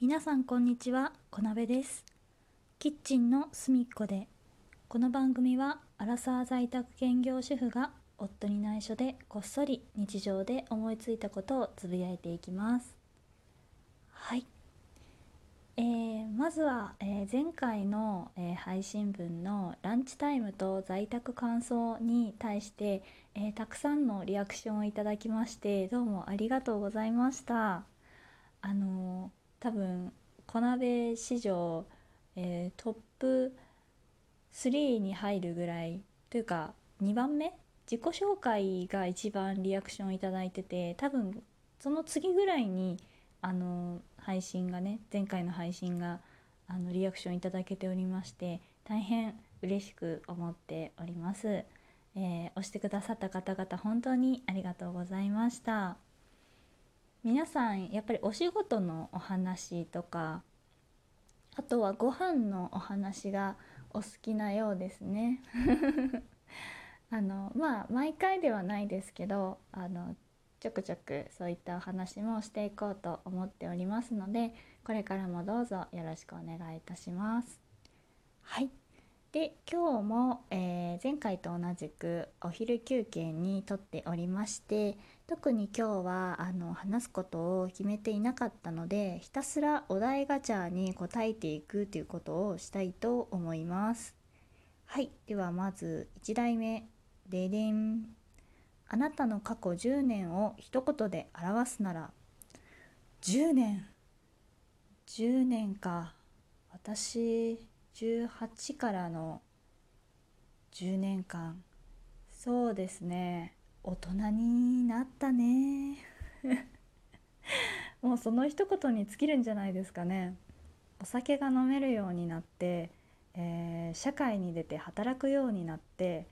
皆さんこんにちは小鍋です。キッチンの隅っこでこの番組はアラサー在宅兼業主婦が夫に内緒でこっそり日常で思いついたことをつぶやいていきます。はい。えー、まずは、えー、前回の、えー、配信分のランチタイムと在宅感想に対して、えたくさんのリアクションをいただきましてどうもありがとうございました。あの多分小鍋史上、えー、トップ3に入るぐらいというか2番目？自己紹介が一番リアクションいただいてて多分その次ぐらいにあの配信がね前回の配信があのリアクションいただけておりまして大変嬉しく思っております、えー、押してくださった方々本当にありがとうございました。皆さんやっぱりお仕事のお話とかあとはご飯のお話がお好きなようですね あのまあ毎回ではないですけどあのちょくちょくそういったお話もしていこうと思っておりますのでこれからもどうぞよろしくお願いいたします。はいで今日も、えー、前回と同じくお昼休憩にとっておりまして特に今日はあの話すことを決めていなかったのでひたすらお題ガチャに答えていくということをしたいと思います。はいではまず1題目ででん。あなたの過去10年を一言で表すなら10年。10年か。私18からの10年間。そうですね。大人になったね。もうその一言に尽きるんじゃないですかね。お酒が飲めるようになって、えー、社会に出て働くようになって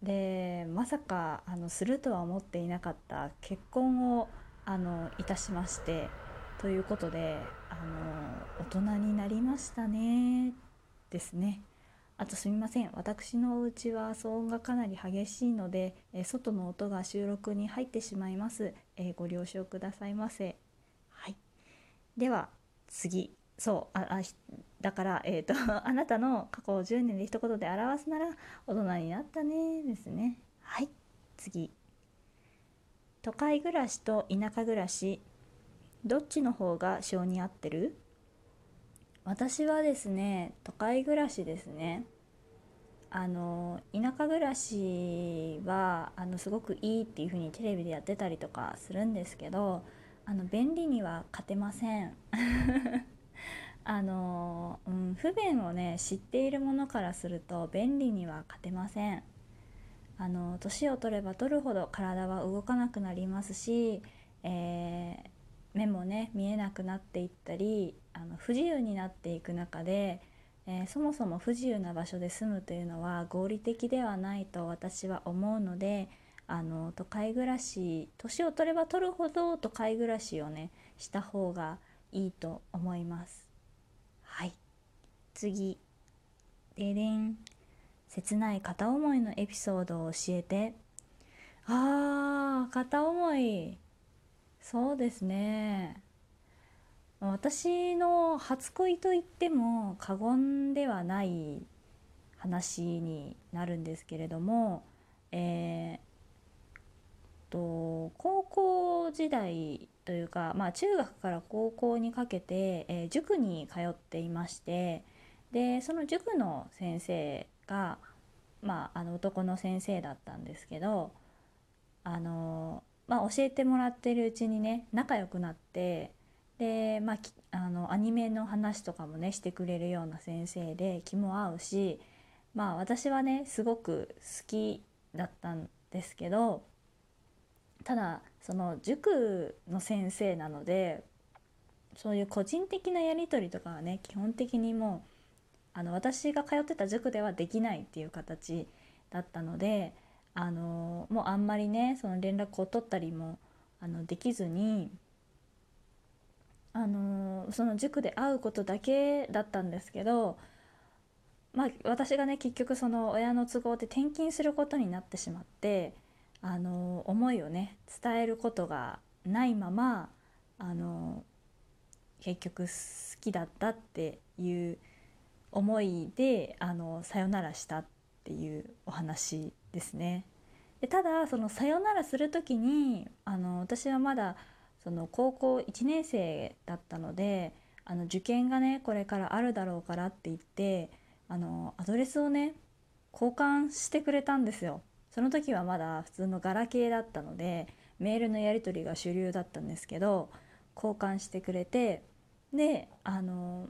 でまさかあのするとは思っていなかった。結婚をあのいたしましてということであの大人になりましたね。ですね。あとすみません。私のお家は騒音がかなり激しいので、え外の音が収録に入ってしまいます、え、ご了承くださいませ。はい。では次。そうああだから、えーと、あなたの過去を10年で一言で表すなら大人になったねですね。はい。次。都会暮らしと田舎暮らしどっちの方が性に合ってる？私はですね都会暮らしですね。あの田舎暮らしはあのすごくいいっていう風にテレビでやってたりとかするんですけどあの 便利には勝てません。あの、うん、不便をね知っているものからすると便利には勝てません。あの年を取れば取るほど体は動かなくなりますし、えー目もね見えなくなっていったりあの不自由になっていく中で、えー、そもそも不自由な場所で住むというのは合理的ではないと私は思うのであの都会暮らし年を取れば取るほど都会暮らしをねした方がいいと思います。はい。次。ででん。切ない片思いのエピソードを教えて。あー片思い。そうですね。私の初恋といっても過言ではない話になるんですけれども、えー、と高校時代というか、まあ、中学から高校にかけて、えー、塾に通っていましてでその塾の先生が、まあ、あの男の先生だったんですけどあのまあ、教えてもらってるうちにね仲良くなってで、まあ、あのアニメの話とかもねしてくれるような先生で気も合うし、まあ、私はねすごく好きだったんですけどただその塾の先生なのでそういう個人的なやり取りとかはね基本的にもうあの私が通ってた塾ではできないっていう形だったので。あのもうあんまりねその連絡を取ったりもあのできずにあのその塾で会うことだけだったんですけどまあ私がね結局その親の都合で転勤することになってしまってあの思いをね伝えることがないままあの結局好きだったっていう思いであのさよならしたっていうお話ですね。でただそのさよならする時にあの私はまだその高校1年生だったのであの受験がねこれからあるだろうからって言ってあのアドレスをね交換してくれたんですよ。その時はまだ普通のガラケーだったのでメールのやり取りが主流だったんですけど交換してくれてであの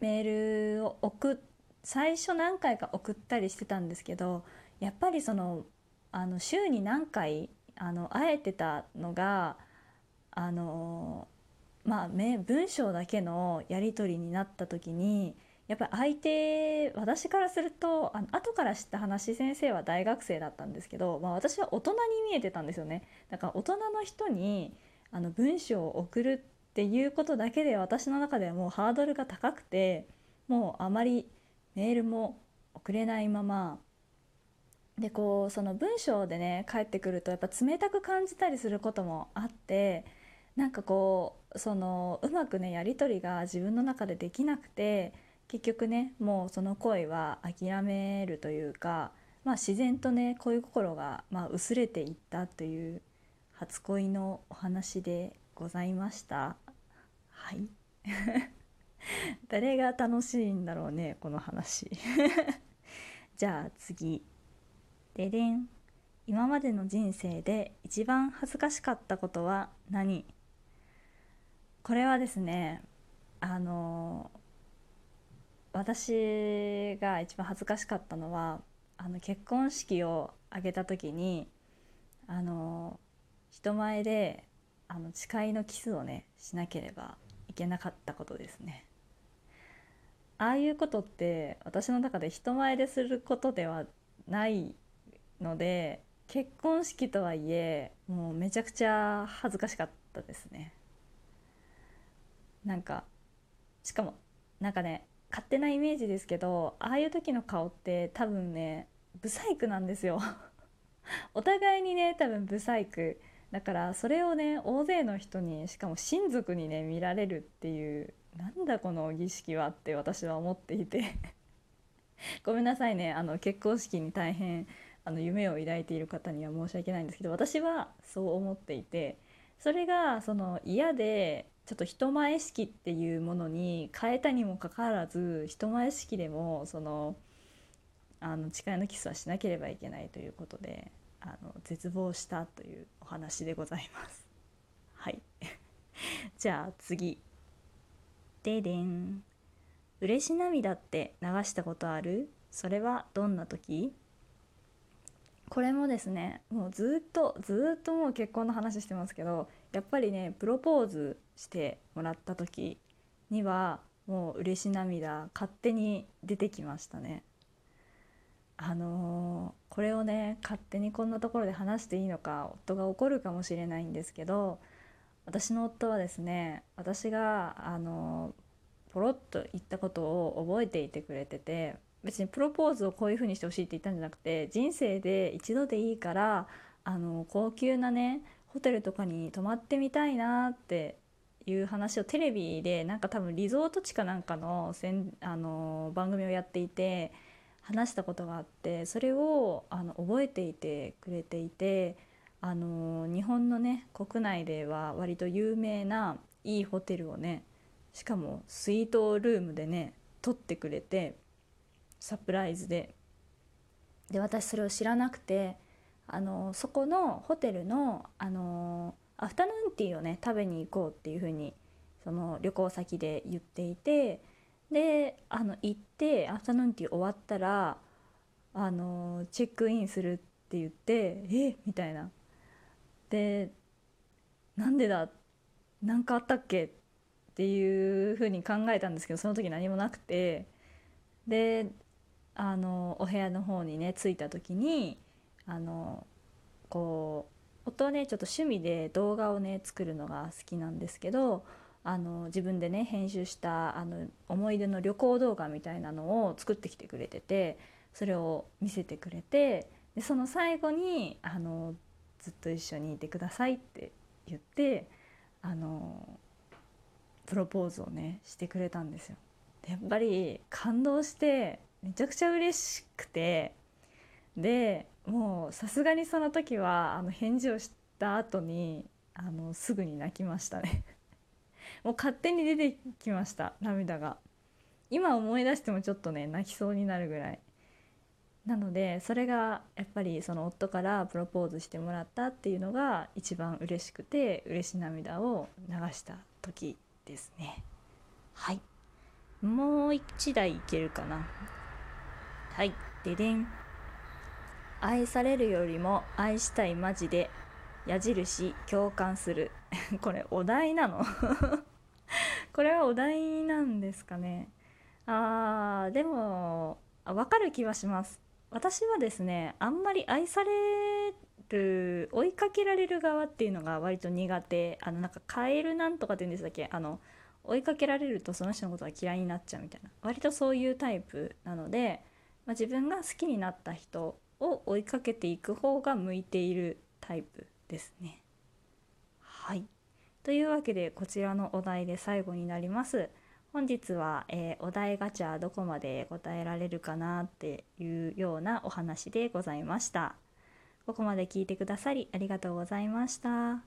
メールを送最初何回か送ったりしてたんですけどやっぱりそのあの週に何回あの会えてたのがあのまあ文章だけのやり取りになった時にやっぱり相手私からするとあの後から知った話先生は大学生だったんですけど、まあ、私は大人に見えてたんですよね。だから大人の人にあの文章を送るっていうことだけで私の中ではもうハードルが高くてもうあまりメールも送れないまま。でこうその文章でね帰ってくるとやっぱ冷たく感じたりすることもあってなんかこうそのうまくねやり取りが自分の中でできなくて結局ねもうその恋は諦めるというか、まあ、自然とね恋心が、まあ、薄れていったという初恋のお話でございました。はい。誰が楽しいんだろうねこの話。じゃあ次。ででん。今までの人生で一番恥ずかしかったことは何？これはですねあの私が一番恥ずかしかったのはあの結婚式を挙げた時にあの人前であの誓いのキスをねしなければいけなかったことですね。ああいうことって私の中で人前ですることではないので結婚式とはいえもうめちゃくちゃ恥ずかしかったですね。なんかしかもなんかね勝手なイメージですけどああいう時の顔って多分ねブサイクなんですよ。お互いにね多分ブサイクだからそれをね大勢の人にしかも親族にね見られるっていうなんだこの儀式はって私は思っていて。ごめんなさいねあの結婚式に大変あの夢を抱いている方には申し訳ないんですけど私はそう思っていて。それがその嫌でちょっと人前式っていうものに変えたにもかかわらず人前式でもそのあの誓いのキスはしなければいけないということであの絶望したというお話でございます。はい。じゃあ次。ででん。嬉し涙って流したことある？それはどんな時？これもですねもうずっとずっともう結婚の話してますけどやっぱりねプロポーズしてもらった時にはもう嬉し涙勝手に出てきましたね。あのー、これをね勝手にこんなところで話していいのか夫が怒るかもしれないんですけど私の夫はですね私があのー、ポロッと言ったことを覚えていてくれてて別にプロポーズをこういう風にしてほしいって言ったんじゃなくて人生で一度でいいからあの高級なねホテルとかに泊まってみたいなっていう話をテレビでなんか多分リゾート地かなんかのせんあの番組をやっていて話したことがあってそれをあの覚えていてくれていてあの日本のね国内では割と有名ないいホテルをねしかもスイートルームでね取ってくれてサプライズで。で私それを知らなくてあのそこのホテルのあのアフタヌーンティーをね食べに行こうっていう風にその旅行先で言っていてであの行ってアフタヌーンティー終わったらあのチェックインするって言ってえみたいな。でなんでだ？何かあったっけ？っていう風に考えたんですけどその時何もなくて。であのお部屋の方にね着いた時にあのこう夫はねちょっと趣味で動画をね作るのが好きなんですけどあの自分でね編集したあの思い出の旅行動画みたいなのを作ってきてくれててそれを見せてくれてでその最後にあの「ずっと一緒にいてください」って言ってあのプロポーズをねしてくれたんですよ。やっぱり感動してめちゃくちゃ嬉しくてでもうさすがにその時はあの返事をした後にあのすぐに泣きましたね。もう勝手に出てきました涙が。今思い出してもちょっとね泣きそうになるぐらい。なのでそれがやっぱりその夫からプロポーズしてもらったっていうのが一番嬉しくて嬉し涙を流した時ですね。はい。もう一台いけるかな。はい。ででん。愛されるよりも愛したいマジで矢印共感する。これお題なの？これはお題なんですかね？あーでも分かる気はします。私はですねあんまり愛される追いかけられる側っていうのが割と苦手。あのなんかカエルなんとかって言うんでしたっけ？あの追いかけられるとその人のことが嫌いになっちゃうみたいな。割とそういうタイプなので、まあ、自分が好きになった人を追いかけていく方が向いているタイプですね。はいというわけでこちらのお題で最後になります。本日は、えー、お題ガチャどこまで答えられるかなっていうようなお話でございました。ここまで聞いてくださりありがとうございました。は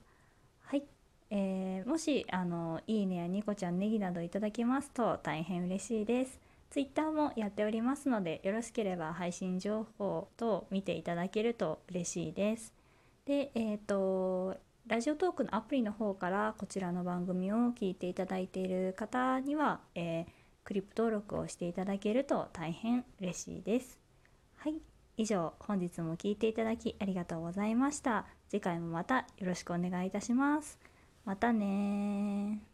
い。えー、もし、あの、いいねやニコちゃんネギなどいただけますと大変嬉しいです。Twitter もやっておりますので、よろしければ配信情報と見ていただけると嬉しいです。で、えっ、ー、と、ラジオトークのアプリの方からこちらの番組を聞いていただいている方には、えー、クリップ登録をしていただけると大変嬉しいです。はい。以上、本日も聴いていただきありがとうございました。次回もまたよろしくお願いいたします。またね